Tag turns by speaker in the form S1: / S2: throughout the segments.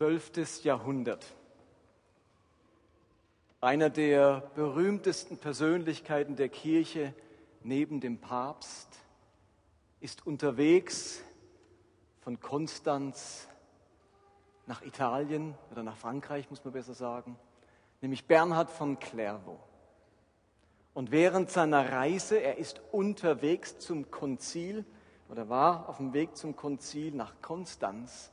S1: 12. Jahrhundert. Einer der berühmtesten Persönlichkeiten der Kirche neben dem Papst ist unterwegs von Konstanz nach Italien oder nach Frankreich, muss man besser sagen, nämlich Bernhard von Clairvaux. Und während seiner Reise, er ist unterwegs zum Konzil oder war auf dem Weg zum Konzil nach Konstanz,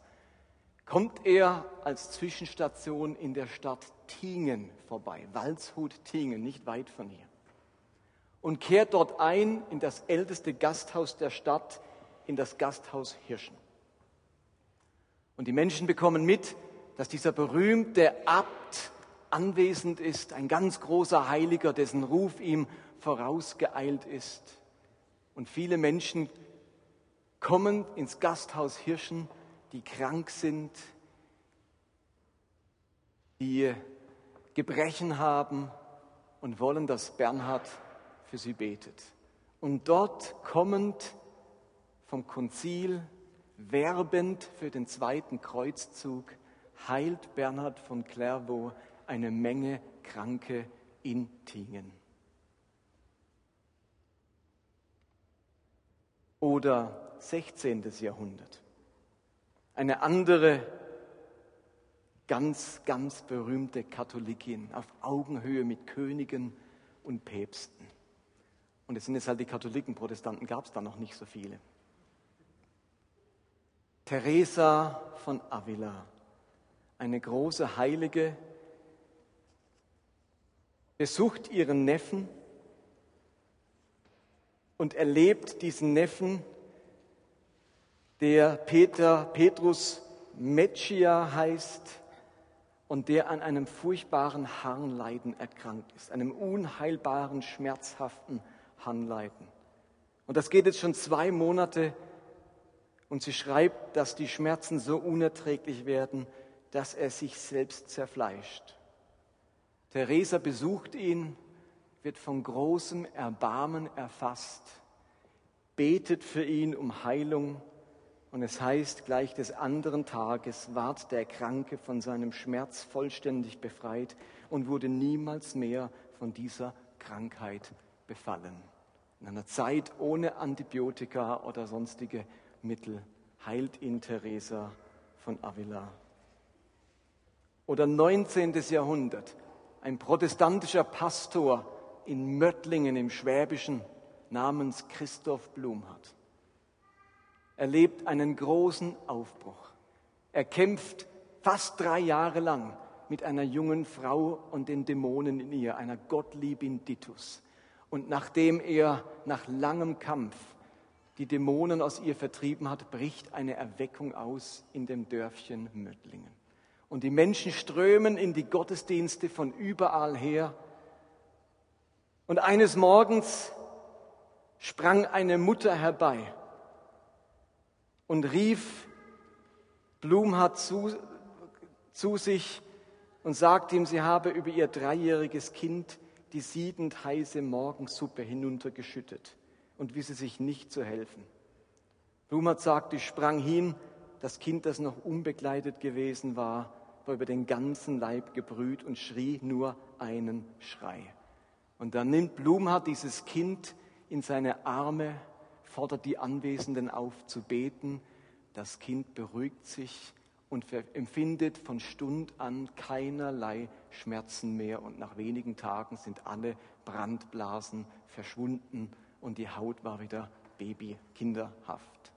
S1: kommt er als Zwischenstation in der Stadt Tingen vorbei, Waldshut-Tingen, nicht weit von hier, und kehrt dort ein in das älteste Gasthaus der Stadt, in das Gasthaus Hirschen. Und die Menschen bekommen mit, dass dieser berühmte Abt anwesend ist, ein ganz großer Heiliger, dessen Ruf ihm vorausgeeilt ist. Und viele Menschen kommen ins Gasthaus Hirschen die krank sind, die Gebrechen haben und wollen, dass Bernhard für sie betet. Und dort kommend vom Konzil, werbend für den zweiten Kreuzzug, heilt Bernhard von Clairvaux eine Menge Kranke in Tingen. Oder 16. Jahrhundert. Eine andere ganz, ganz berühmte Katholikin auf Augenhöhe mit Königen und Päpsten. Und es sind jetzt halt die Katholiken, Protestanten gab es da noch nicht so viele. Teresa von Avila, eine große Heilige, besucht ihren Neffen und erlebt diesen Neffen der Peter, Petrus Meccia heißt und der an einem furchtbaren Harnleiden erkrankt ist, einem unheilbaren, schmerzhaften Harnleiden. Und das geht jetzt schon zwei Monate und sie schreibt, dass die Schmerzen so unerträglich werden, dass er sich selbst zerfleischt. Theresa besucht ihn, wird von großem Erbarmen erfasst, betet für ihn um Heilung und es heißt, gleich des anderen Tages ward der Kranke von seinem Schmerz vollständig befreit und wurde niemals mehr von dieser Krankheit befallen. In einer Zeit ohne Antibiotika oder sonstige Mittel heilt ihn Teresa von Avila. Oder 19. Jahrhundert, ein protestantischer Pastor in Möttlingen im Schwäbischen namens Christoph Blumhardt erlebt einen großen Aufbruch. Er kämpft fast drei Jahre lang mit einer jungen Frau und den Dämonen in ihr, einer Gottliebin Ditus. Und nachdem er nach langem Kampf die Dämonen aus ihr vertrieben hat, bricht eine Erweckung aus in dem Dörfchen Möttlingen. Und die Menschen strömen in die Gottesdienste von überall her. Und eines Morgens sprang eine Mutter herbei und rief Blumhardt zu, zu sich und sagte ihm, sie habe über ihr dreijähriges Kind die siedend heiße Morgensuppe hinuntergeschüttet und wisse sich nicht zu helfen. Blumhardt sagt, ich sprang hin, das Kind, das noch unbegleitet gewesen war, war über den ganzen Leib gebrüht und schrie nur einen Schrei. Und dann nimmt Blumhardt dieses Kind in seine Arme fordert die Anwesenden auf zu beten. Das Kind beruhigt sich und empfindet von Stund an keinerlei Schmerzen mehr und nach wenigen Tagen sind alle Brandblasen verschwunden und die Haut war wieder babykinderhaft.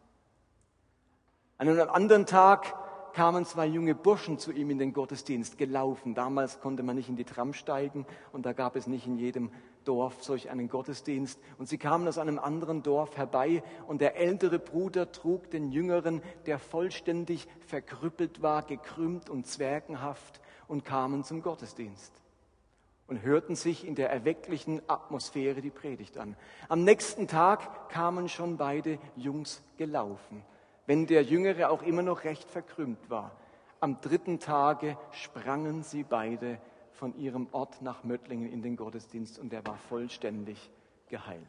S1: An einem anderen Tag kamen zwei junge Burschen zu ihm in den Gottesdienst gelaufen. Damals konnte man nicht in die Tram steigen und da gab es nicht in jedem Dorf solch einen Gottesdienst. Und sie kamen aus einem anderen Dorf herbei und der ältere Bruder trug den jüngeren, der vollständig verkrüppelt war, gekrümmt und zwergenhaft und kamen zum Gottesdienst und hörten sich in der erwecklichen Atmosphäre die Predigt an. Am nächsten Tag kamen schon beide Jungs gelaufen wenn der Jüngere auch immer noch recht verkrümmt war. Am dritten Tage sprangen sie beide von ihrem Ort nach Möttlingen in den Gottesdienst und er war vollständig geheilt.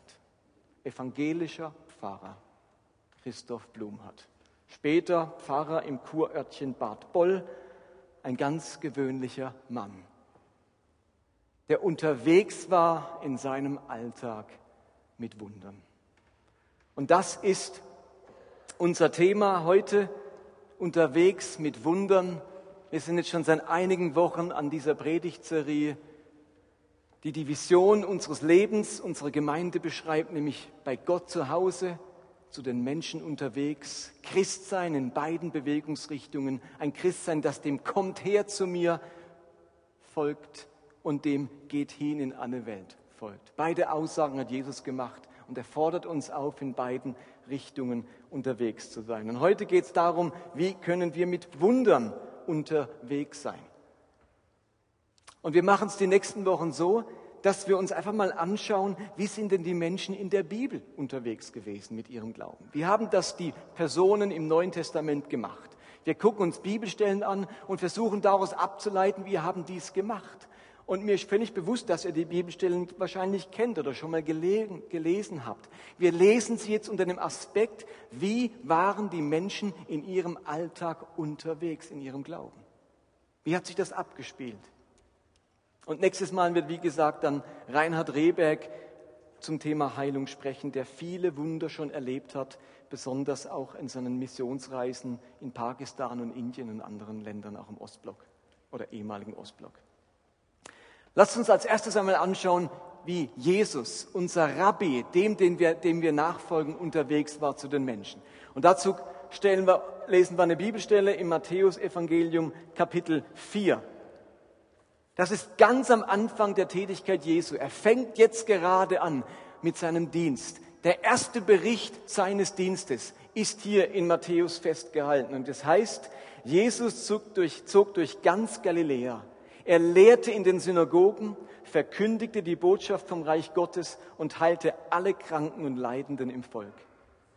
S1: Evangelischer Pfarrer Christoph Blumhardt. Später Pfarrer im Kurörtchen Bad Boll ein ganz gewöhnlicher Mann, der unterwegs war in seinem Alltag mit Wundern. Und das ist unser Thema heute, unterwegs mit Wundern. Wir sind jetzt schon seit einigen Wochen an dieser Predigtserie, die die Vision unseres Lebens, unserer Gemeinde beschreibt, nämlich bei Gott zu Hause, zu den Menschen unterwegs, Christsein in beiden Bewegungsrichtungen, ein Christsein, das dem kommt her zu mir folgt und dem geht hin in alle Welt folgt. Beide Aussagen hat Jesus gemacht und er fordert uns auf, in beiden Richtungen unterwegs zu sein. Und heute geht es darum, wie können wir mit Wundern unterwegs sein. Und wir machen es die nächsten Wochen so, dass wir uns einfach mal anschauen, wie sind denn die Menschen in der Bibel unterwegs gewesen mit ihrem Glauben. Wie haben das die Personen im Neuen Testament gemacht? Wir gucken uns Bibelstellen an und versuchen daraus abzuleiten, wie haben die es gemacht. Und mir ist völlig bewusst, dass ihr die Bibelstellen wahrscheinlich kennt oder schon mal gelesen, gelesen habt. Wir lesen sie jetzt unter dem Aspekt, wie waren die Menschen in ihrem Alltag unterwegs, in ihrem Glauben. Wie hat sich das abgespielt? Und nächstes Mal wird, wie gesagt, dann Reinhard Rehberg zum Thema Heilung sprechen, der viele Wunder schon erlebt hat, besonders auch in seinen Missionsreisen in Pakistan und Indien und anderen Ländern, auch im Ostblock oder ehemaligen Ostblock. Lasst uns als erstes einmal anschauen, wie Jesus, unser Rabbi, dem, den wir, dem wir nachfolgen, unterwegs war zu den Menschen. Und dazu stellen wir, lesen wir eine Bibelstelle im Matthäus-Evangelium, Kapitel 4. Das ist ganz am Anfang der Tätigkeit Jesu. Er fängt jetzt gerade an mit seinem Dienst. Der erste Bericht seines Dienstes ist hier in Matthäus festgehalten. Und das heißt, Jesus zog durch, zog durch ganz Galiläa er lehrte in den Synagogen, verkündigte die Botschaft vom Reich Gottes und heilte alle Kranken und Leidenden im Volk.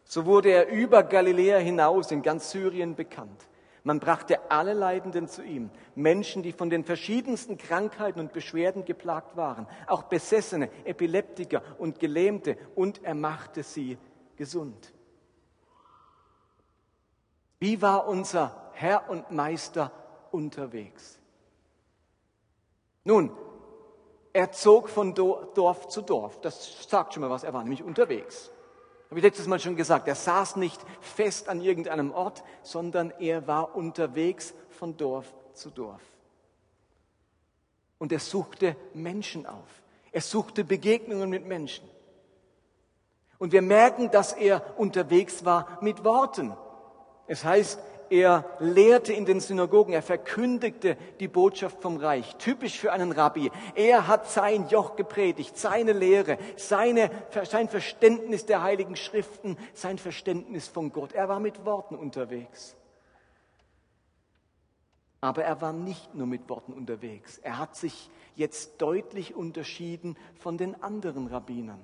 S1: So wurde er über Galiläa hinaus in ganz Syrien bekannt. Man brachte alle Leidenden zu ihm, Menschen, die von den verschiedensten Krankheiten und Beschwerden geplagt waren, auch Besessene, Epileptiker und Gelähmte, und er machte sie gesund. Wie war unser Herr und Meister unterwegs? Nun, er zog von Dorf zu Dorf. Das sagt schon mal was. Er war nämlich unterwegs. Habe ich letztes Mal schon gesagt. Er saß nicht fest an irgendeinem Ort, sondern er war unterwegs von Dorf zu Dorf. Und er suchte Menschen auf. Er suchte Begegnungen mit Menschen. Und wir merken, dass er unterwegs war mit Worten. Es heißt, er lehrte in den Synagogen, er verkündigte die Botschaft vom Reich, typisch für einen Rabbi. Er hat sein Joch gepredigt, seine Lehre, seine, sein Verständnis der heiligen Schriften, sein Verständnis von Gott. Er war mit Worten unterwegs. Aber er war nicht nur mit Worten unterwegs. Er hat sich jetzt deutlich unterschieden von den anderen Rabbinern.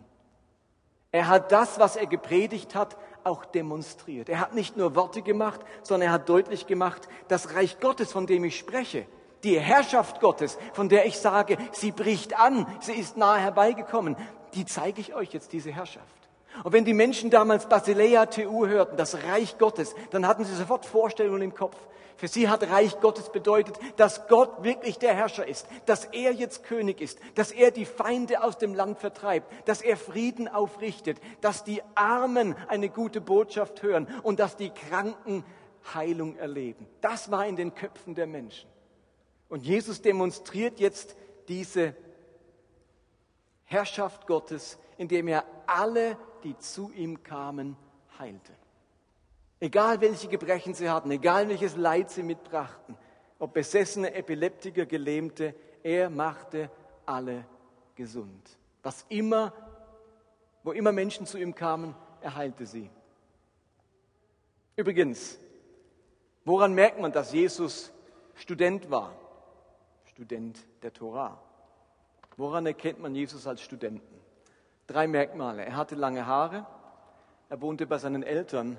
S1: Er hat das, was er gepredigt hat, auch demonstriert. Er hat nicht nur Worte gemacht, sondern er hat deutlich gemacht, das Reich Gottes, von dem ich spreche, die Herrschaft Gottes, von der ich sage, sie bricht an, sie ist nahe herbeigekommen, die zeige ich euch jetzt, diese Herrschaft. Und wenn die Menschen damals Basileia TU hörten, das Reich Gottes, dann hatten sie sofort Vorstellungen im Kopf. Für sie hat Reich Gottes bedeutet, dass Gott wirklich der Herrscher ist, dass er jetzt König ist, dass er die Feinde aus dem Land vertreibt, dass er Frieden aufrichtet, dass die Armen eine gute Botschaft hören und dass die Kranken Heilung erleben. Das war in den Köpfen der Menschen. Und Jesus demonstriert jetzt diese Herrschaft Gottes, indem er alle, die zu ihm kamen, heilte. Egal welche Gebrechen sie hatten, egal welches Leid sie mitbrachten, ob Besessene, Epileptiker, Gelähmte, er machte alle gesund. Was immer, wo immer Menschen zu ihm kamen, er heilte sie. Übrigens, woran merkt man, dass Jesus Student war? Student der Torah. Woran erkennt man Jesus als Studenten? Drei Merkmale. Er hatte lange Haare, er wohnte bei seinen Eltern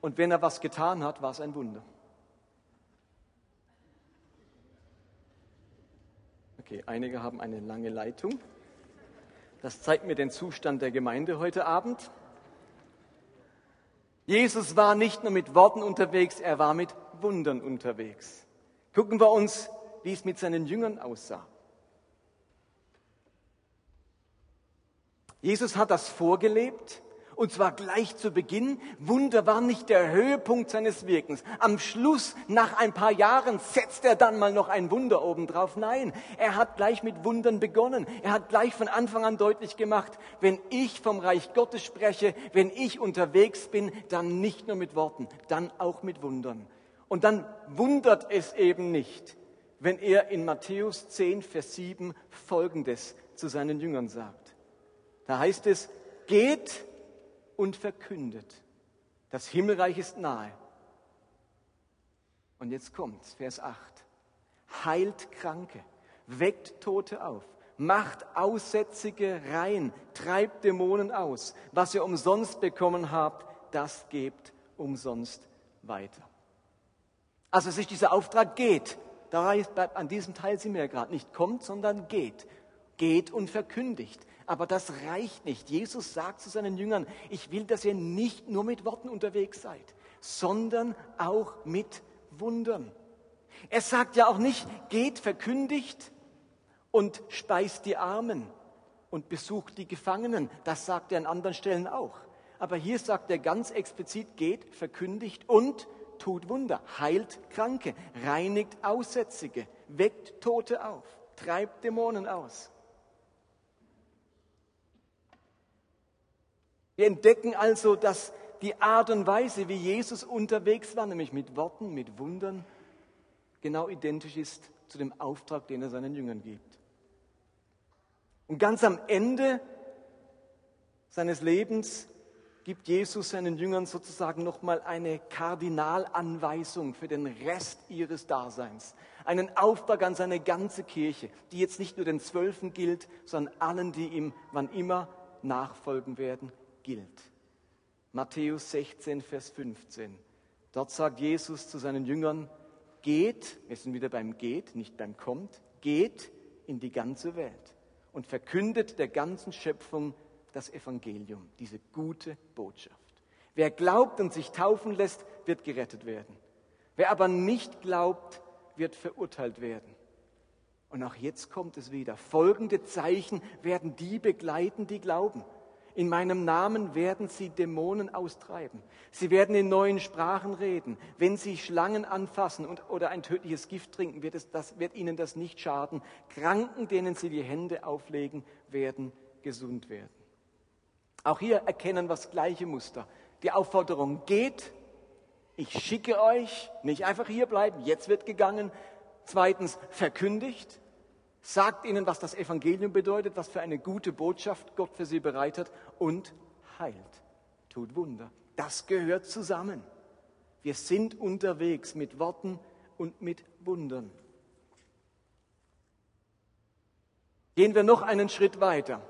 S1: und wenn er was getan hat, war es ein Wunder. Okay, einige haben eine lange Leitung. Das zeigt mir den Zustand der Gemeinde heute Abend. Jesus war nicht nur mit Worten unterwegs, er war mit Wundern unterwegs. Gucken wir uns, wie es mit seinen Jüngern aussah. Jesus hat das vorgelebt und zwar gleich zu Beginn. Wunder war nicht der Höhepunkt seines Wirkens. Am Schluss, nach ein paar Jahren, setzt er dann mal noch ein Wunder obendrauf. Nein, er hat gleich mit Wundern begonnen. Er hat gleich von Anfang an deutlich gemacht, wenn ich vom Reich Gottes spreche, wenn ich unterwegs bin, dann nicht nur mit Worten, dann auch mit Wundern. Und dann wundert es eben nicht, wenn er in Matthäus 10, Vers 7 Folgendes zu seinen Jüngern sagt. Da heißt es, geht und verkündet, das Himmelreich ist nahe. Und jetzt kommt Vers 8. Heilt Kranke, weckt Tote auf, macht Aussätzige rein, treibt Dämonen aus. Was ihr umsonst bekommen habt, das gebt umsonst weiter. Also ist dieser Auftrag, geht. Da bleibt an diesem Teil sind wir ja gerade nicht kommt, sondern geht. Geht und verkündigt. Aber das reicht nicht. Jesus sagt zu seinen Jüngern, ich will, dass ihr nicht nur mit Worten unterwegs seid, sondern auch mit Wundern. Er sagt ja auch nicht, geht, verkündigt und speist die Armen und besucht die Gefangenen. Das sagt er an anderen Stellen auch. Aber hier sagt er ganz explizit, geht, verkündigt und tut Wunder, heilt Kranke, reinigt Aussätzige, weckt Tote auf, treibt Dämonen aus. Wir entdecken also, dass die Art und Weise, wie Jesus unterwegs war, nämlich mit Worten, mit Wundern, genau identisch ist zu dem Auftrag, den er seinen Jüngern gibt. Und ganz am Ende seines Lebens gibt Jesus seinen Jüngern sozusagen nochmal eine Kardinalanweisung für den Rest ihres Daseins. Einen Auftrag an seine ganze Kirche, die jetzt nicht nur den Zwölfen gilt, sondern allen, die ihm wann immer nachfolgen werden, gilt. Matthäus 16, Vers 15. Dort sagt Jesus zu seinen Jüngern, geht, wir sind wieder beim geht, nicht beim kommt, geht in die ganze Welt und verkündet der ganzen Schöpfung das Evangelium, diese gute Botschaft. Wer glaubt und sich taufen lässt, wird gerettet werden. Wer aber nicht glaubt, wird verurteilt werden. Und auch jetzt kommt es wieder. Folgende Zeichen werden die begleiten, die glauben. In meinem Namen werden sie Dämonen austreiben. Sie werden in neuen Sprachen reden. Wenn sie Schlangen anfassen und, oder ein tödliches Gift trinken, wird, es, das, wird ihnen das nicht schaden. Kranken, denen sie die Hände auflegen, werden gesund werden. Auch hier erkennen wir das gleiche Muster. Die Aufforderung geht, ich schicke euch, nicht einfach hier bleiben, jetzt wird gegangen. Zweitens verkündigt, sagt ihnen, was das Evangelium bedeutet, was für eine gute Botschaft Gott für sie bereitet und heilt, tut Wunder. Das gehört zusammen. Wir sind unterwegs mit Worten und mit Wundern. Gehen wir noch einen Schritt weiter.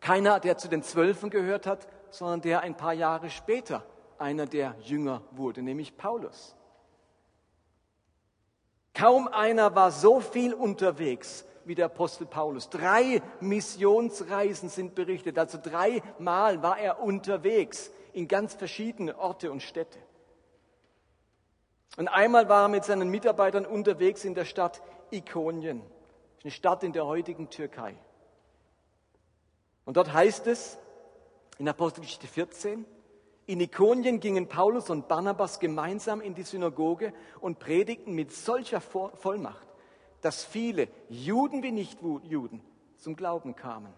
S1: Keiner, der zu den Zwölfen gehört hat, sondern der ein paar Jahre später einer der Jünger wurde, nämlich Paulus. Kaum einer war so viel unterwegs wie der Apostel Paulus. Drei Missionsreisen sind berichtet, also dreimal war er unterwegs in ganz verschiedene Orte und Städte. Und einmal war er mit seinen Mitarbeitern unterwegs in der Stadt Ikonien, eine Stadt in der heutigen Türkei. Und dort heißt es in Apostelgeschichte 14, in Ikonien gingen Paulus und Barnabas gemeinsam in die Synagoge und predigten mit solcher Vollmacht, dass viele Juden wie Nichtjuden zum Glauben kamen.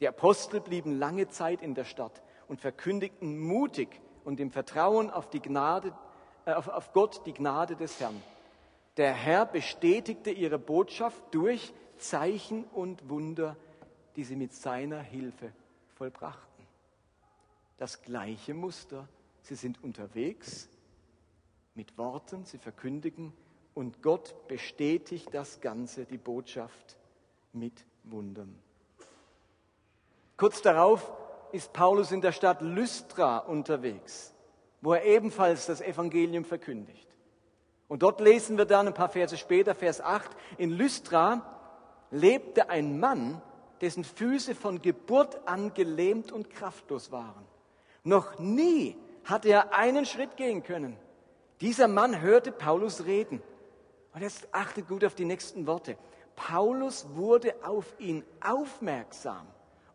S1: Die Apostel blieben lange Zeit in der Stadt und verkündigten mutig und im Vertrauen auf, die Gnade, äh, auf, auf Gott die Gnade des Herrn. Der Herr bestätigte ihre Botschaft durch Zeichen und Wunder, die sie mit seiner Hilfe vollbrachten das gleiche Muster. Sie sind unterwegs mit Worten, sie verkündigen und Gott bestätigt das Ganze, die Botschaft mit Wundern. Kurz darauf ist Paulus in der Stadt Lystra unterwegs, wo er ebenfalls das Evangelium verkündigt. Und dort lesen wir dann ein paar Verse später, Vers 8, in Lystra lebte ein Mann, dessen Füße von Geburt an gelähmt und kraftlos waren. Noch nie hatte er einen Schritt gehen können. Dieser Mann hörte Paulus reden. Und jetzt achtet gut auf die nächsten Worte. Paulus wurde auf ihn aufmerksam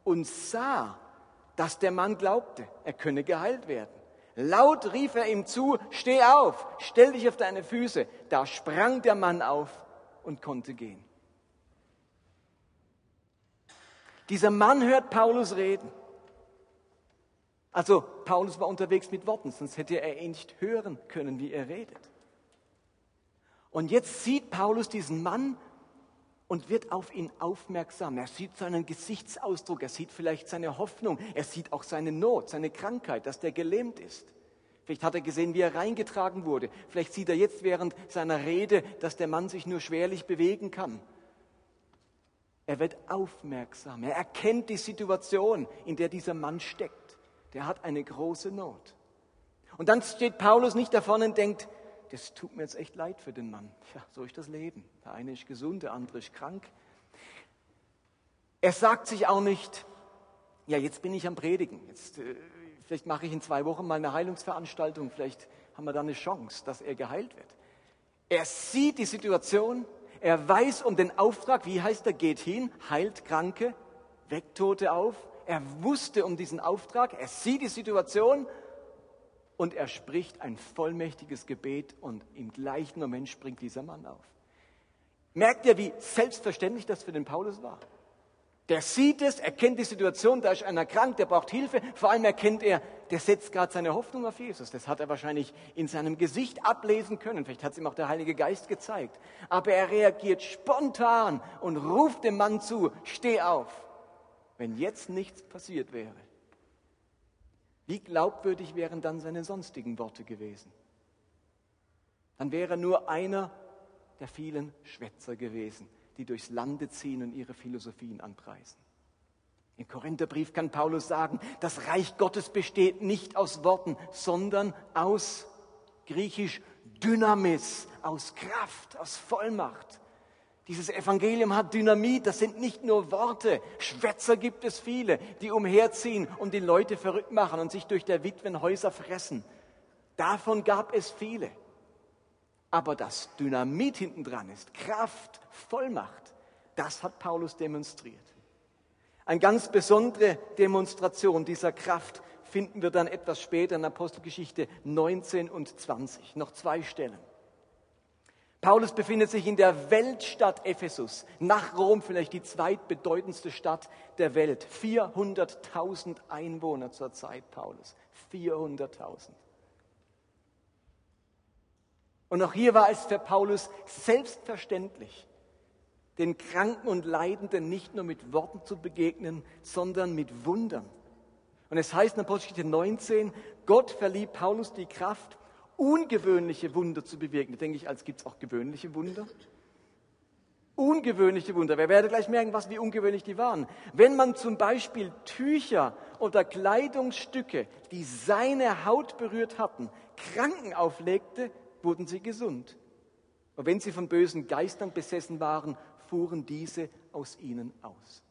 S1: und sah, dass der Mann glaubte, er könne geheilt werden. Laut rief er ihm zu, steh auf, stell dich auf deine Füße. Da sprang der Mann auf und konnte gehen. Dieser Mann hört Paulus reden. Also Paulus war unterwegs mit Worten, sonst hätte er ihn nicht hören können, wie er redet. Und jetzt sieht Paulus diesen Mann und wird auf ihn aufmerksam. Er sieht seinen Gesichtsausdruck, er sieht vielleicht seine Hoffnung, er sieht auch seine Not, seine Krankheit, dass der gelähmt ist. Vielleicht hat er gesehen, wie er reingetragen wurde. Vielleicht sieht er jetzt während seiner Rede, dass der Mann sich nur schwerlich bewegen kann. Er wird aufmerksam. Er erkennt die Situation, in der dieser Mann steckt. Der hat eine große Not. Und dann steht Paulus nicht davon und denkt, das tut mir jetzt echt leid für den Mann. Ja, so ist das Leben. Der eine ist gesund, der andere ist krank. Er sagt sich auch nicht, ja, jetzt bin ich am Predigen. Jetzt, äh, vielleicht mache ich in zwei Wochen mal eine Heilungsveranstaltung. Vielleicht haben wir da eine Chance, dass er geheilt wird. Er sieht die Situation. Er weiß um den Auftrag. Wie heißt er? Geht hin, heilt Kranke, weckt Tote auf. Er wusste um diesen Auftrag. Er sieht die Situation und er spricht ein vollmächtiges Gebet und im gleichen Moment springt dieser Mann auf. Merkt ihr, wie selbstverständlich das für den Paulus war? Der sieht es, er kennt die Situation, da ist einer krank, der braucht Hilfe. Vor allem erkennt er, der setzt gerade seine Hoffnung auf Jesus. Das hat er wahrscheinlich in seinem Gesicht ablesen können. Vielleicht hat es ihm auch der Heilige Geist gezeigt. Aber er reagiert spontan und ruft dem Mann zu, steh auf, wenn jetzt nichts passiert wäre. Wie glaubwürdig wären dann seine sonstigen Worte gewesen? Dann wäre nur einer der vielen Schwätzer gewesen, die durchs Lande ziehen und ihre Philosophien anpreisen. Im Korintherbrief kann Paulus sagen, das Reich Gottes besteht nicht aus Worten, sondern aus griechisch Dynamis, aus Kraft, aus Vollmacht. Dieses Evangelium hat Dynamit, das sind nicht nur Worte. Schwätzer gibt es viele, die umherziehen und die Leute verrückt machen und sich durch der Witwen Häuser fressen. Davon gab es viele. Aber das Dynamit hintendran ist Kraft, Vollmacht. Das hat Paulus demonstriert. Eine ganz besondere Demonstration dieser Kraft finden wir dann etwas später in Apostelgeschichte 19 und 20. Noch zwei Stellen. Paulus befindet sich in der Weltstadt Ephesus, nach Rom vielleicht die zweitbedeutendste Stadt der Welt. 400.000 Einwohner zur Zeit Paulus. 400.000. Und auch hier war es für Paulus selbstverständlich, den Kranken und Leidenden nicht nur mit Worten zu begegnen, sondern mit Wundern. Und es heißt in Apostelgeschichte 19, Gott verlieh Paulus die Kraft, ungewöhnliche Wunder zu bewirken. Da denke ich, als gibt es auch gewöhnliche Wunder. Ungewöhnliche Wunder. Wir werden gleich merken, was wie ungewöhnlich die waren. Wenn man zum Beispiel Tücher oder Kleidungsstücke, die seine Haut berührt hatten, Kranken auflegte, wurden sie gesund. Und wenn sie von bösen Geistern besessen waren, fuhren diese aus ihnen aus.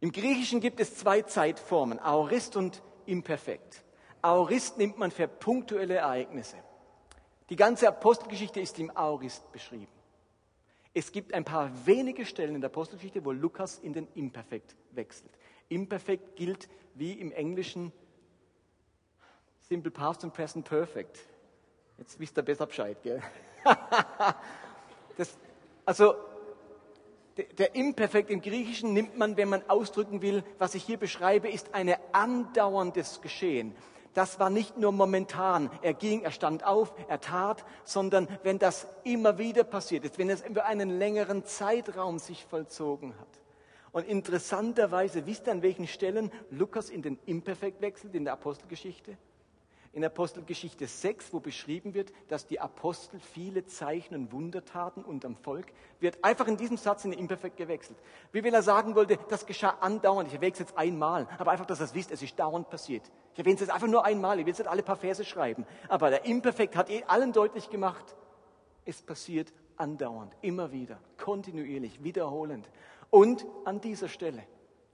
S1: Im Griechischen gibt es zwei Zeitformen, Aorist und Imperfekt. Aorist nimmt man für punktuelle Ereignisse. Die ganze Apostelgeschichte ist im Aorist beschrieben. Es gibt ein paar wenige Stellen in der Apostelgeschichte, wo Lukas in den Imperfekt wechselt. Imperfekt gilt wie im Englischen Simple Past und Present Perfect. Jetzt wisst ihr besser Bescheid, gell? das, also der Imperfekt im Griechischen nimmt man, wenn man ausdrücken will, was ich hier beschreibe, ist ein andauerndes Geschehen das war nicht nur momentan. Er ging, er stand auf, er tat, sondern wenn das immer wieder passiert ist, wenn es über einen längeren Zeitraum sich vollzogen hat. Und interessanterweise, wisst ihr, an welchen Stellen Lukas in den Imperfekt wechselt in der Apostelgeschichte? In Apostelgeschichte 6, wo beschrieben wird, dass die Apostel viele Zeichen und Wunder taten unterm Volk, wird einfach in diesem Satz in den Imperfekt gewechselt. Wie wenn er sagen wollte, das geschah andauernd. Ich erwähne es jetzt einmal, aber einfach, dass ihr es wisst, es ist dauernd passiert. Ich erwähne es jetzt einfach nur einmal, ich will jetzt nicht alle paar Verse schreiben. Aber der Imperfekt hat eh allen deutlich gemacht, es passiert andauernd, immer wieder, kontinuierlich, wiederholend. Und an dieser Stelle,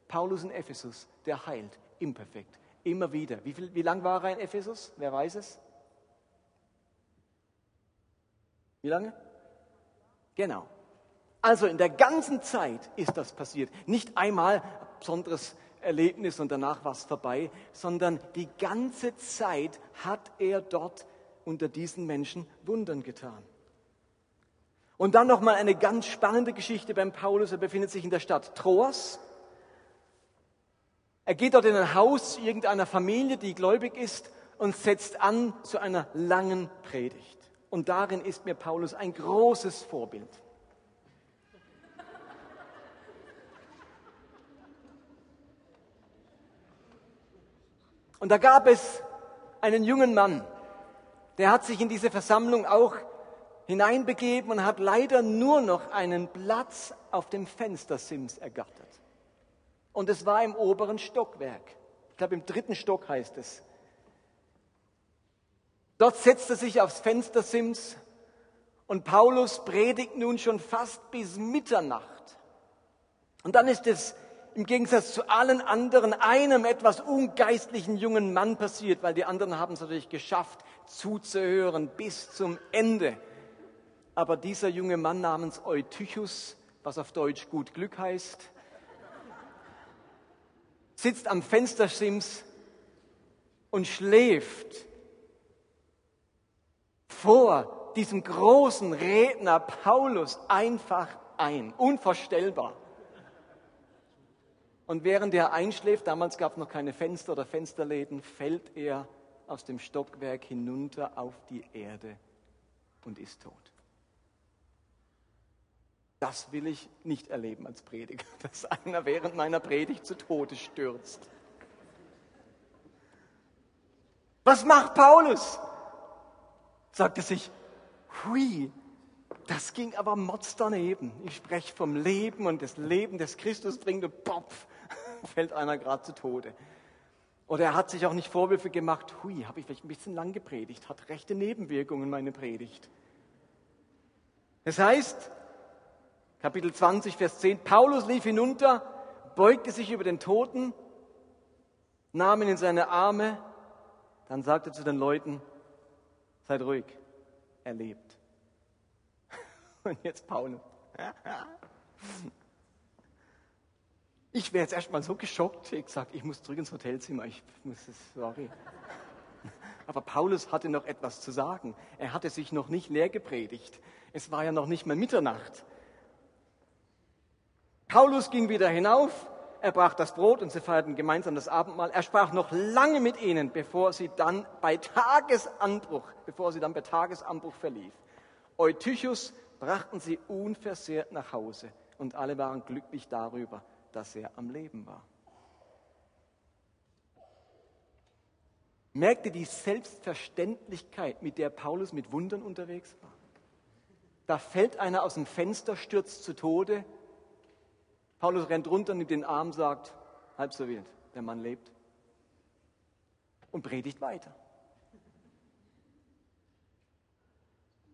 S1: Paulus in Ephesus, der heilt, imperfekt. Immer wieder. Wie, viel, wie lang war er in Ephesus? Wer weiß es? Wie lange? Genau. Also in der ganzen Zeit ist das passiert. Nicht einmal besonderes Erlebnis und danach war es vorbei, sondern die ganze Zeit hat er dort unter diesen Menschen Wundern getan. Und dann noch mal eine ganz spannende Geschichte beim Paulus. Er befindet sich in der Stadt Troas. Er geht dort in ein Haus irgendeiner Familie, die gläubig ist, und setzt an zu einer langen Predigt. Und darin ist mir Paulus ein großes Vorbild. Und da gab es einen jungen Mann, der hat sich in diese Versammlung auch hineinbegeben und hat leider nur noch einen Platz auf dem Fenstersims ergattert. Und es war im oberen Stockwerk. Ich glaube, im dritten Stock heißt es. Dort setzt er sich aufs Fenstersims und Paulus predigt nun schon fast bis Mitternacht. Und dann ist es im Gegensatz zu allen anderen einem etwas ungeistlichen jungen Mann passiert, weil die anderen haben es natürlich geschafft, zuzuhören bis zum Ende. Aber dieser junge Mann namens Eutychus, was auf Deutsch gut Glück heißt, sitzt am Fenstersims und schläft vor diesem großen Redner Paulus einfach ein. Unvorstellbar. Und während er einschläft, damals gab es noch keine Fenster oder Fensterläden, fällt er aus dem Stockwerk hinunter auf die Erde und ist tot. Das will ich nicht erleben als Prediger, dass einer während meiner Predigt zu Tode stürzt. Was macht Paulus? Sagt er sich, hui, das ging aber mods daneben. Ich spreche vom Leben und das Leben des Christus bringt und popf, fällt einer gerade zu Tode. Oder er hat sich auch nicht Vorwürfe gemacht, hui, habe ich vielleicht ein bisschen lang gepredigt, hat rechte Nebenwirkungen meine Predigt. Es heißt, Kapitel 20, Vers 10, Paulus lief hinunter, beugte sich über den Toten, nahm ihn in seine Arme, dann sagte zu den Leuten, seid ruhig, er lebt. Und jetzt Paulus. Ich wäre jetzt erstmal so geschockt, ich gesagt, ich muss zurück ins Hotelzimmer, ich muss es, sorry. Aber Paulus hatte noch etwas zu sagen. Er hatte sich noch nicht leer gepredigt. Es war ja noch nicht mal Mitternacht. Paulus ging wieder hinauf, er brach das Brot und sie feierten gemeinsam das Abendmahl. Er sprach noch lange mit ihnen, bevor sie dann bei Tagesanbruch, bevor sie dann bei Tagesanbruch verlief. Eutychus brachten sie unversehrt nach Hause und alle waren glücklich darüber dass er am Leben war. Merkt ihr die Selbstverständlichkeit, mit der Paulus mit Wundern unterwegs war? Da fällt einer aus dem Fenster, stürzt zu Tode. Paulus rennt runter, nimmt den Arm, sagt, halb so wild, der Mann lebt. Und predigt weiter.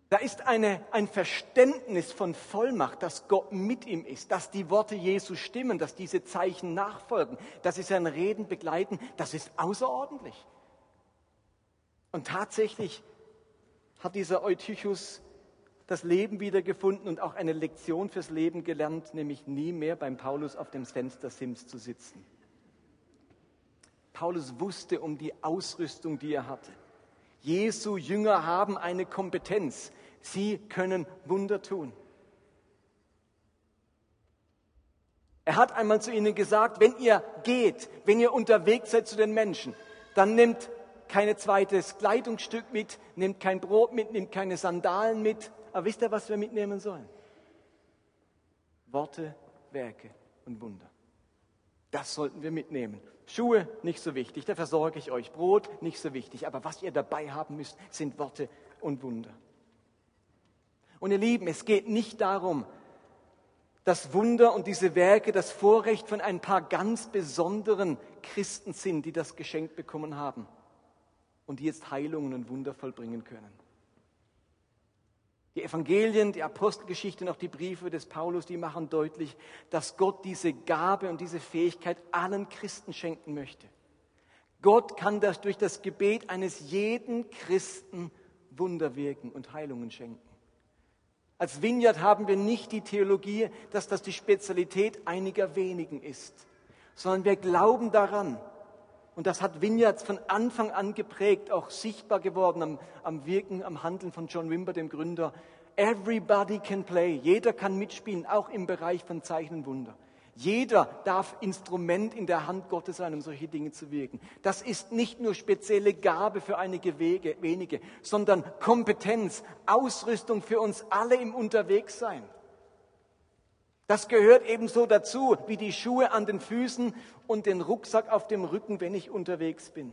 S1: Da ist eine, ein Verständnis von Vollmacht, dass Gott mit ihm ist, dass die Worte Jesu stimmen, dass diese Zeichen nachfolgen, dass sie sein Reden begleiten. Das ist außerordentlich. Und tatsächlich hat dieser Eutychus das Leben wiedergefunden und auch eine Lektion fürs Leben gelernt, nämlich nie mehr beim Paulus auf dem Fenstersims zu sitzen. Paulus wusste um die Ausrüstung, die er hatte. Jesu Jünger haben eine Kompetenz. Sie können Wunder tun. Er hat einmal zu ihnen gesagt, wenn ihr geht, wenn ihr unterwegs seid zu den Menschen, dann nehmt kein zweites Kleidungsstück mit, nehmt kein Brot mit, nehmt keine Sandalen mit. Aber wisst ihr, was wir mitnehmen sollen? Worte, Werke und Wunder. Das sollten wir mitnehmen. Schuhe nicht so wichtig, da versorge ich euch. Brot nicht so wichtig, aber was ihr dabei haben müsst, sind Worte und Wunder. Und ihr Lieben, es geht nicht darum, dass Wunder und diese Werke das Vorrecht von ein paar ganz besonderen Christen sind, die das geschenkt bekommen haben und die jetzt Heilungen und Wunder vollbringen können. Die Evangelien, die Apostelgeschichte und auch die Briefe des Paulus, die machen deutlich, dass Gott diese Gabe und diese Fähigkeit allen Christen schenken möchte. Gott kann das durch das Gebet eines jeden Christen Wunder wirken und Heilungen schenken. Als Vineyard haben wir nicht die Theologie, dass das die Spezialität einiger wenigen ist, sondern wir glauben daran. Und das hat Vineyards von Anfang an geprägt, auch sichtbar geworden am, am Wirken, am Handeln von John Wimber, dem Gründer. Everybody can play. Jeder kann mitspielen, auch im Bereich von Zeichen und Wunder. Jeder darf Instrument in der Hand Gottes sein, um solche Dinge zu wirken. Das ist nicht nur spezielle Gabe für einige Wege, wenige, sondern Kompetenz, Ausrüstung für uns alle im Unterwegssein. Das gehört ebenso dazu wie die Schuhe an den Füßen und den Rucksack auf dem Rücken, wenn ich unterwegs bin.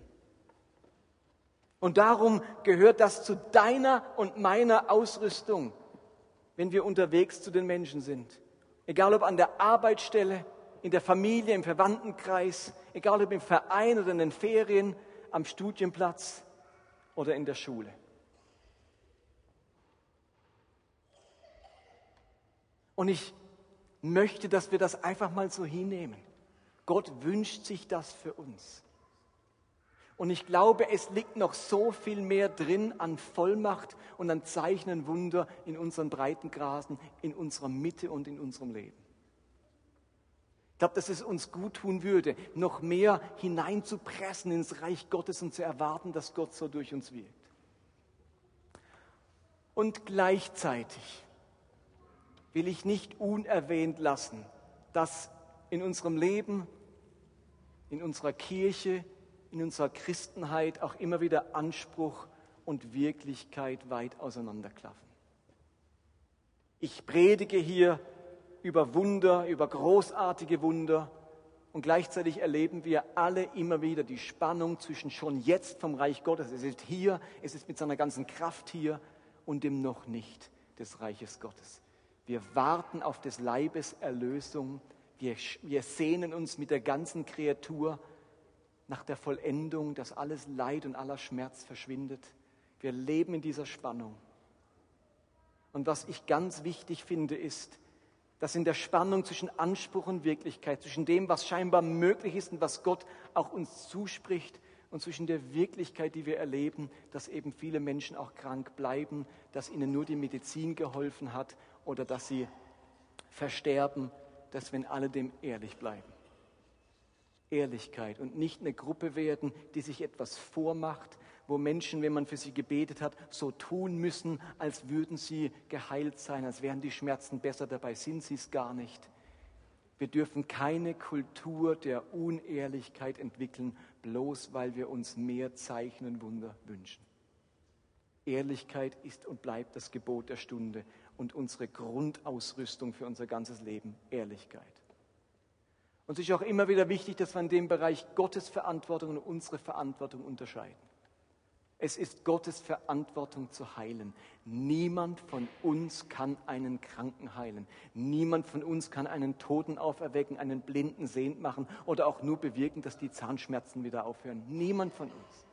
S1: Und darum gehört das zu deiner und meiner Ausrüstung, wenn wir unterwegs zu den Menschen sind. Egal ob an der Arbeitsstelle, in der Familie, im Verwandtenkreis, egal ob im Verein oder in den Ferien, am Studienplatz oder in der Schule. Und ich möchte, dass wir das einfach mal so hinnehmen. Gott wünscht sich das für uns. Und ich glaube, es liegt noch so viel mehr drin an Vollmacht und an Zeichnen Wunder in unseren Breitengrasen, in unserer Mitte und in unserem Leben. Ich glaube, dass es uns gut tun würde, noch mehr hineinzupressen ins Reich Gottes und zu erwarten, dass Gott so durch uns wirkt. Und gleichzeitig will ich nicht unerwähnt lassen, dass in unserem Leben, in unserer Kirche, in unserer Christenheit auch immer wieder Anspruch und Wirklichkeit weit auseinanderklaffen. Ich predige hier über Wunder, über großartige Wunder und gleichzeitig erleben wir alle immer wieder die Spannung zwischen schon jetzt vom Reich Gottes, es ist hier, es ist mit seiner ganzen Kraft hier und dem noch nicht des Reiches Gottes. Wir warten auf des Leibes Erlösung, wir, wir sehnen uns mit der ganzen Kreatur nach der Vollendung, dass alles Leid und aller Schmerz verschwindet. Wir leben in dieser Spannung. Und was ich ganz wichtig finde, ist, dass in der Spannung zwischen Anspruch und Wirklichkeit, zwischen dem, was scheinbar möglich ist und was Gott auch uns zuspricht, und zwischen der Wirklichkeit, die wir erleben, dass eben viele Menschen auch krank bleiben, dass ihnen nur die Medizin geholfen hat oder dass sie versterben, dass wenn alle dem ehrlich bleiben. Ehrlichkeit und nicht eine Gruppe werden, die sich etwas vormacht, wo Menschen, wenn man für sie gebetet hat, so tun müssen, als würden sie geheilt sein, als wären die Schmerzen besser, dabei sind sie es gar nicht. Wir dürfen keine Kultur der Unehrlichkeit entwickeln, bloß weil wir uns mehr Zeichen und Wunder wünschen. Ehrlichkeit ist und bleibt das Gebot der Stunde und unsere Grundausrüstung für unser ganzes Leben, Ehrlichkeit. Und es ist auch immer wieder wichtig, dass wir in dem Bereich Gottes Verantwortung und unsere Verantwortung unterscheiden. Es ist Gottes Verantwortung zu heilen. Niemand von uns kann einen Kranken heilen. Niemand von uns kann einen Toten auferwecken, einen Blinden sehend machen oder auch nur bewirken, dass die Zahnschmerzen wieder aufhören. Niemand von uns.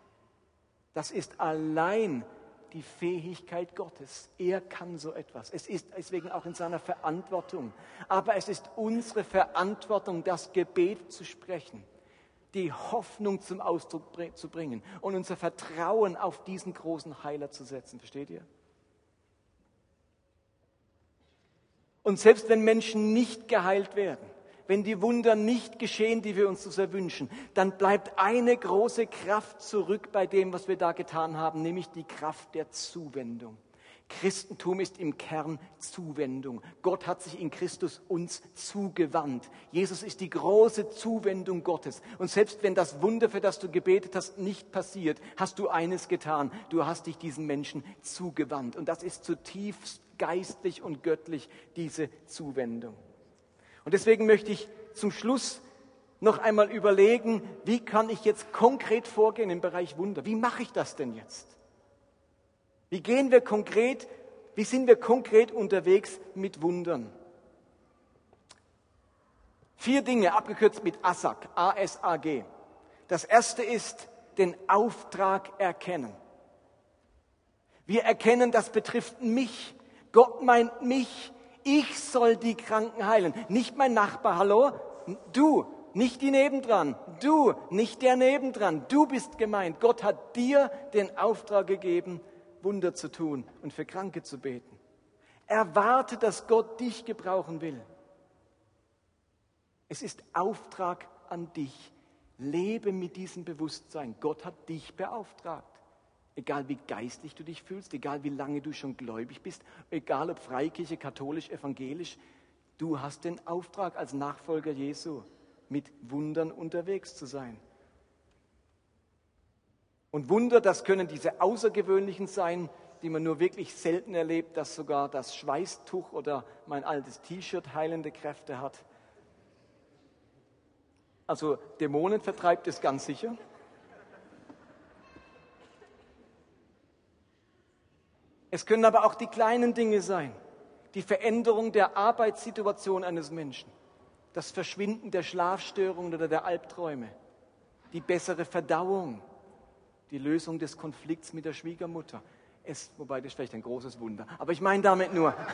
S1: Das ist allein die Fähigkeit Gottes. Er kann so etwas. Es ist deswegen auch in seiner Verantwortung. Aber es ist unsere Verantwortung, das Gebet zu sprechen, die Hoffnung zum Ausdruck zu bringen und unser Vertrauen auf diesen großen Heiler zu setzen. Versteht ihr? Und selbst wenn Menschen nicht geheilt werden, wenn die Wunder nicht geschehen, die wir uns so sehr wünschen, dann bleibt eine große Kraft zurück bei dem, was wir da getan haben, nämlich die Kraft der Zuwendung. Christentum ist im Kern Zuwendung. Gott hat sich in Christus uns zugewandt. Jesus ist die große Zuwendung Gottes. Und selbst wenn das Wunder, für das du gebetet hast, nicht passiert, hast du eines getan. Du hast dich diesen Menschen zugewandt. Und das ist zutiefst geistlich und göttlich, diese Zuwendung. Und deswegen möchte ich zum Schluss noch einmal überlegen, wie kann ich jetzt konkret vorgehen im Bereich Wunder? Wie mache ich das denn jetzt? Wie gehen wir konkret, wie sind wir konkret unterwegs mit Wundern? Vier Dinge, abgekürzt mit ASAG, A-S-A-G. Das erste ist den Auftrag erkennen. Wir erkennen, das betrifft mich. Gott meint mich. Ich soll die Kranken heilen. Nicht mein Nachbar, hallo? Du, nicht die nebendran. Du, nicht der nebendran. Du bist gemeint. Gott hat dir den Auftrag gegeben, Wunder zu tun und für Kranke zu beten. Erwarte, dass Gott dich gebrauchen will. Es ist Auftrag an dich. Lebe mit diesem Bewusstsein. Gott hat dich beauftragt. Egal wie geistlich du dich fühlst, egal wie lange du schon gläubig bist, egal ob Freikirche, katholisch, evangelisch, du hast den Auftrag als Nachfolger Jesu, mit Wundern unterwegs zu sein. Und Wunder, das können diese außergewöhnlichen sein, die man nur wirklich selten erlebt, dass sogar das Schweißtuch oder mein altes T-Shirt heilende Kräfte hat. Also Dämonen vertreibt es ganz sicher. Es können aber auch die kleinen Dinge sein. Die Veränderung der Arbeitssituation eines Menschen. Das Verschwinden der Schlafstörungen oder der Albträume. Die bessere Verdauung. Die Lösung des Konflikts mit der Schwiegermutter. Es, wobei das ist vielleicht ein großes Wunder. Aber ich meine damit nur.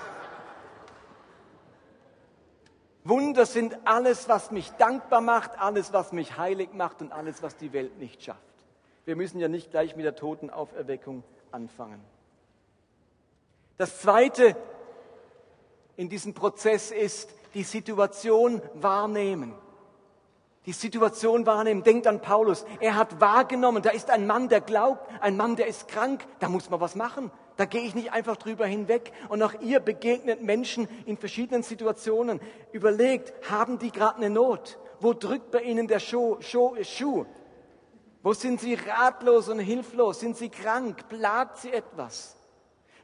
S1: Wunder sind alles, was mich dankbar macht, alles, was mich heilig macht und alles, was die Welt nicht schafft. Wir müssen ja nicht gleich mit der Totenauferweckung anfangen. Das Zweite in diesem Prozess ist die Situation wahrnehmen. Die Situation wahrnehmen. Denkt an Paulus. Er hat wahrgenommen, da ist ein Mann, der glaubt, ein Mann, der ist krank. Da muss man was machen. Da gehe ich nicht einfach drüber hinweg. Und auch ihr begegnet Menschen in verschiedenen Situationen. Überlegt, haben die gerade eine Not? Wo drückt bei ihnen der Schuh, Schuh? Wo sind sie ratlos und hilflos? Sind sie krank? Plagt sie etwas?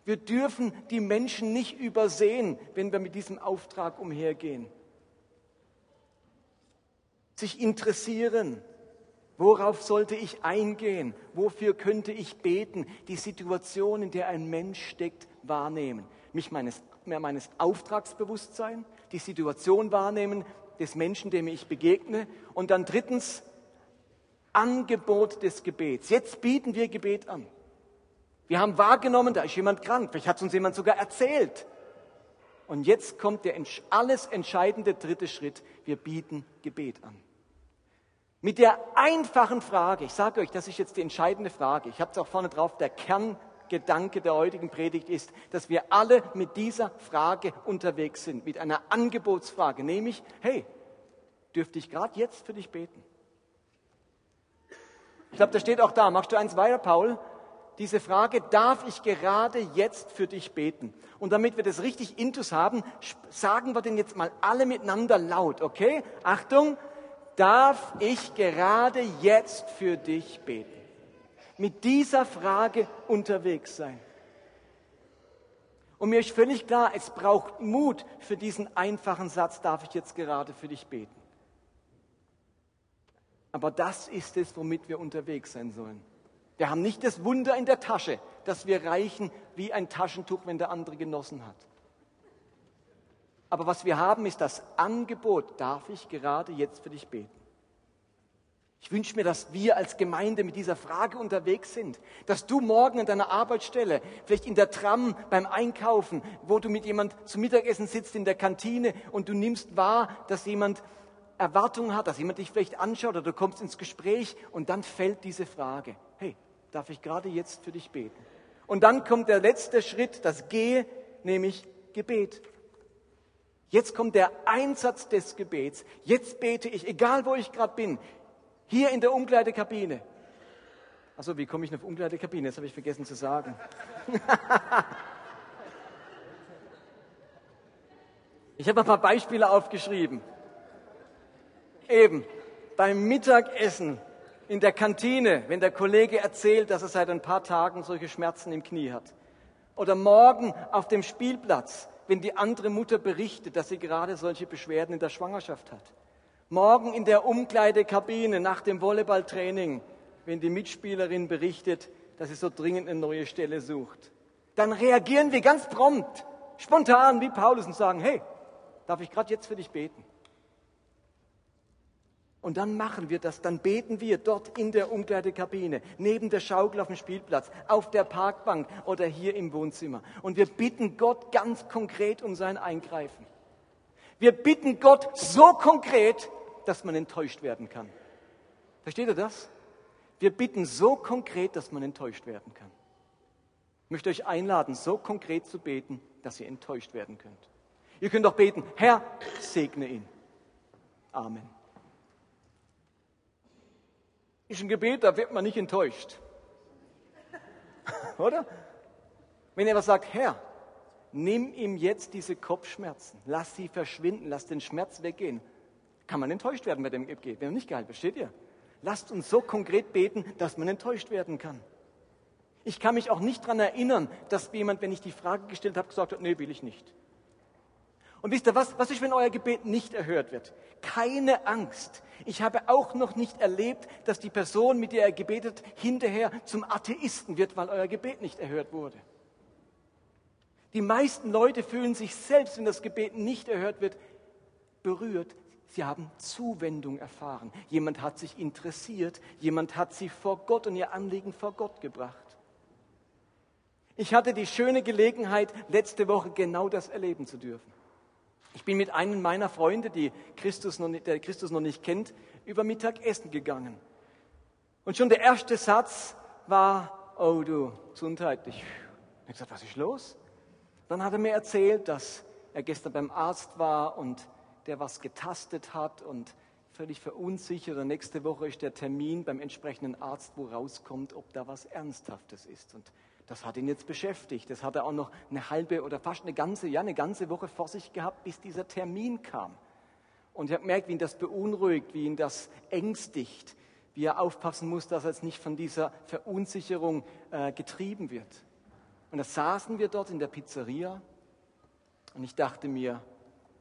S1: Wir dürfen die Menschen nicht übersehen, wenn wir mit diesem Auftrag umhergehen. Sich interessieren, Worauf sollte ich eingehen? Wofür könnte ich beten? Die Situation, in der ein Mensch steckt, wahrnehmen. Mich meines, meines Auftragsbewusstsein, die Situation wahrnehmen des Menschen, dem ich begegne. Und dann drittens, Angebot des Gebets. Jetzt bieten wir Gebet an. Wir haben wahrgenommen, da ist jemand krank. Vielleicht hat es uns jemand sogar erzählt. Und jetzt kommt der alles entscheidende dritte Schritt. Wir bieten Gebet an. Mit der einfachen Frage, ich sage euch, das ist jetzt die entscheidende Frage, ich habe es auch vorne drauf, der Kerngedanke der heutigen Predigt ist, dass wir alle mit dieser Frage unterwegs sind, mit einer Angebotsfrage, nämlich, hey, dürfte ich gerade jetzt für dich beten? Ich glaube, da steht auch da, machst du eins weiter, Paul? Diese Frage, darf ich gerade jetzt für dich beten? Und damit wir das richtig intus haben, sagen wir den jetzt mal alle miteinander laut, okay? Achtung, darf ich gerade jetzt für dich beten? Mit dieser Frage unterwegs sein. Und mir ist völlig klar, es braucht Mut für diesen einfachen Satz, darf ich jetzt gerade für dich beten. Aber das ist es, womit wir unterwegs sein sollen. Wir haben nicht das Wunder in der Tasche, dass wir reichen wie ein Taschentuch, wenn der andere genossen hat. Aber was wir haben, ist das Angebot, darf ich gerade jetzt für dich beten. Ich wünsche mir, dass wir als Gemeinde mit dieser Frage unterwegs sind, dass du morgen an deiner Arbeitsstelle, vielleicht in der Tram beim Einkaufen, wo du mit jemand zum Mittagessen sitzt in der Kantine und du nimmst wahr, dass jemand Erwartungen hat, dass jemand dich vielleicht anschaut oder du kommst ins Gespräch und dann fällt diese Frage, darf ich gerade jetzt für dich beten? Und dann kommt der letzte Schritt, das Gehe, nämlich Gebet. Jetzt kommt der Einsatz des Gebets. Jetzt bete ich, egal wo ich gerade bin, hier in der Umkleidekabine. Also wie komme ich auf Umkleidekabine? Das habe ich vergessen zu sagen. ich habe ein paar Beispiele aufgeschrieben. Eben beim Mittagessen in der Kantine, wenn der Kollege erzählt, dass er seit ein paar Tagen solche Schmerzen im Knie hat. Oder morgen auf dem Spielplatz, wenn die andere Mutter berichtet, dass sie gerade solche Beschwerden in der Schwangerschaft hat. Morgen in der Umkleidekabine nach dem Volleyballtraining, wenn die Mitspielerin berichtet, dass sie so dringend eine neue Stelle sucht. Dann reagieren wir ganz prompt, spontan wie Paulus und sagen, hey, darf ich gerade jetzt für dich beten? Und dann machen wir das, dann beten wir dort in der Umkleidekabine, neben der Schaukel auf dem Spielplatz, auf der Parkbank oder hier im Wohnzimmer. Und wir bitten Gott ganz konkret um sein Eingreifen. Wir bitten Gott so konkret, dass man enttäuscht werden kann. Versteht ihr das? Wir bitten so konkret, dass man enttäuscht werden kann. Ich möchte euch einladen, so konkret zu beten, dass ihr enttäuscht werden könnt. Ihr könnt auch beten, Herr, segne ihn. Amen. Ist ein Gebet, da wird man nicht enttäuscht. Oder? Wenn ihr was sagt, Herr, nimm ihm jetzt diese Kopfschmerzen, lass sie verschwinden, lass den Schmerz weggehen, kann man enttäuscht werden, wenn dem geht, wenn er nicht geheilt versteht ihr? Lasst uns so konkret beten, dass man enttäuscht werden kann. Ich kann mich auch nicht daran erinnern, dass jemand, wenn ich die Frage gestellt habe, gesagt hat, nee, will ich nicht. Und wisst ihr was? Was ist, wenn euer Gebet nicht erhört wird? Keine Angst. Ich habe auch noch nicht erlebt, dass die Person, mit der ihr gebetet, hinterher zum Atheisten wird, weil euer Gebet nicht erhört wurde. Die meisten Leute fühlen sich selbst, wenn das Gebet nicht erhört wird, berührt. Sie haben Zuwendung erfahren. Jemand hat sich interessiert. Jemand hat sie vor Gott und ihr Anliegen vor Gott gebracht. Ich hatte die schöne Gelegenheit, letzte Woche genau das erleben zu dürfen. Ich bin mit einem meiner Freunde, die Christus noch der Christus noch nicht kennt, über Mittagessen gegangen. Und schon der erste Satz war, oh du, Gesundheit. Ich habe gesagt, was ist los? Dann hat er mir erzählt, dass er gestern beim Arzt war und der was getastet hat und völlig verunsichert. Und nächste Woche ist der Termin beim entsprechenden Arzt, wo rauskommt, ob da was Ernsthaftes ist. Und das hat ihn jetzt beschäftigt. Das hat er auch noch eine halbe oder fast eine ganze, ja, eine ganze Woche vor sich gehabt, bis dieser Termin kam. Und ich habe gemerkt, wie ihn das beunruhigt, wie ihn das ängstigt, wie er aufpassen muss, dass er jetzt nicht von dieser Verunsicherung äh, getrieben wird. Und da saßen wir dort in der Pizzeria und ich dachte mir,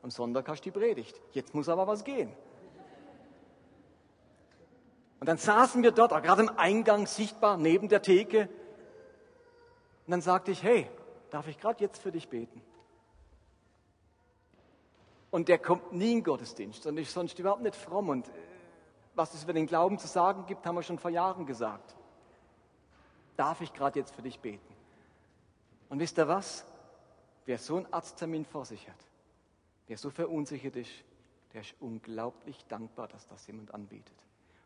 S1: am Sonntag hast du die Predigt, jetzt muss aber was gehen. Und dann saßen wir dort, gerade im Eingang sichtbar, neben der Theke, und dann sagte ich, hey, darf ich gerade jetzt für dich beten? Und der kommt nie in Gottesdienst und ist sonst überhaupt nicht fromm. Und äh, was es über den Glauben zu sagen gibt, haben wir schon vor Jahren gesagt. Darf ich gerade jetzt für dich beten? Und wisst ihr was? Wer so einen Arzttermin vor sich hat, wer so verunsichert ist, der ist unglaublich dankbar, dass das jemand anbietet.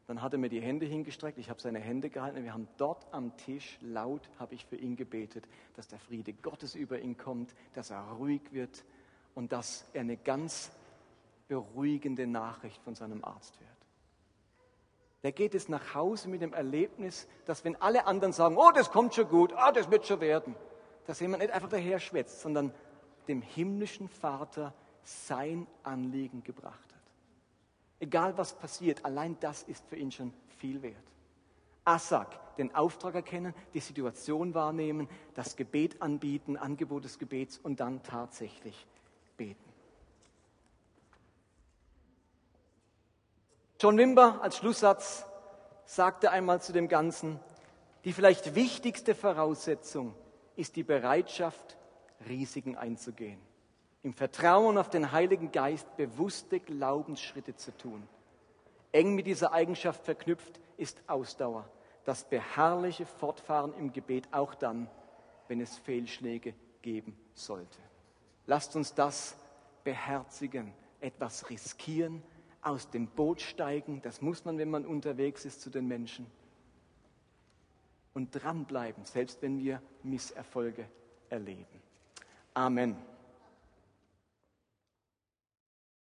S1: Dann hat er mir die Hände hingestreckt, ich habe seine Hände gehalten und wir haben dort am Tisch laut, habe ich für ihn gebetet, dass der Friede Gottes über ihn kommt, dass er ruhig wird und dass er eine ganz beruhigende Nachricht von seinem Arzt hört. Der geht jetzt nach Hause mit dem Erlebnis, dass wenn alle anderen sagen, oh, das kommt schon gut, oh, das wird schon werden, dass jemand nicht einfach daher schwätzt, sondern dem himmlischen Vater sein Anliegen gebracht hat. Egal was passiert, allein das ist für ihn schon viel wert. Assak, den Auftrag erkennen, die Situation wahrnehmen, das Gebet anbieten, Angebot des Gebets und dann tatsächlich beten. John Wimber als Schlusssatz sagte einmal zu dem Ganzen, die vielleicht wichtigste Voraussetzung ist die Bereitschaft, Risiken einzugehen im Vertrauen auf den Heiligen Geist bewusste Glaubensschritte zu tun. Eng mit dieser Eigenschaft verknüpft ist Ausdauer, das beharrliche Fortfahren im Gebet auch dann, wenn es Fehlschläge geben sollte. Lasst uns das beherzigen, etwas riskieren, aus dem Boot steigen, das muss man, wenn man unterwegs ist zu den Menschen, und dranbleiben, selbst wenn wir Misserfolge erleben. Amen.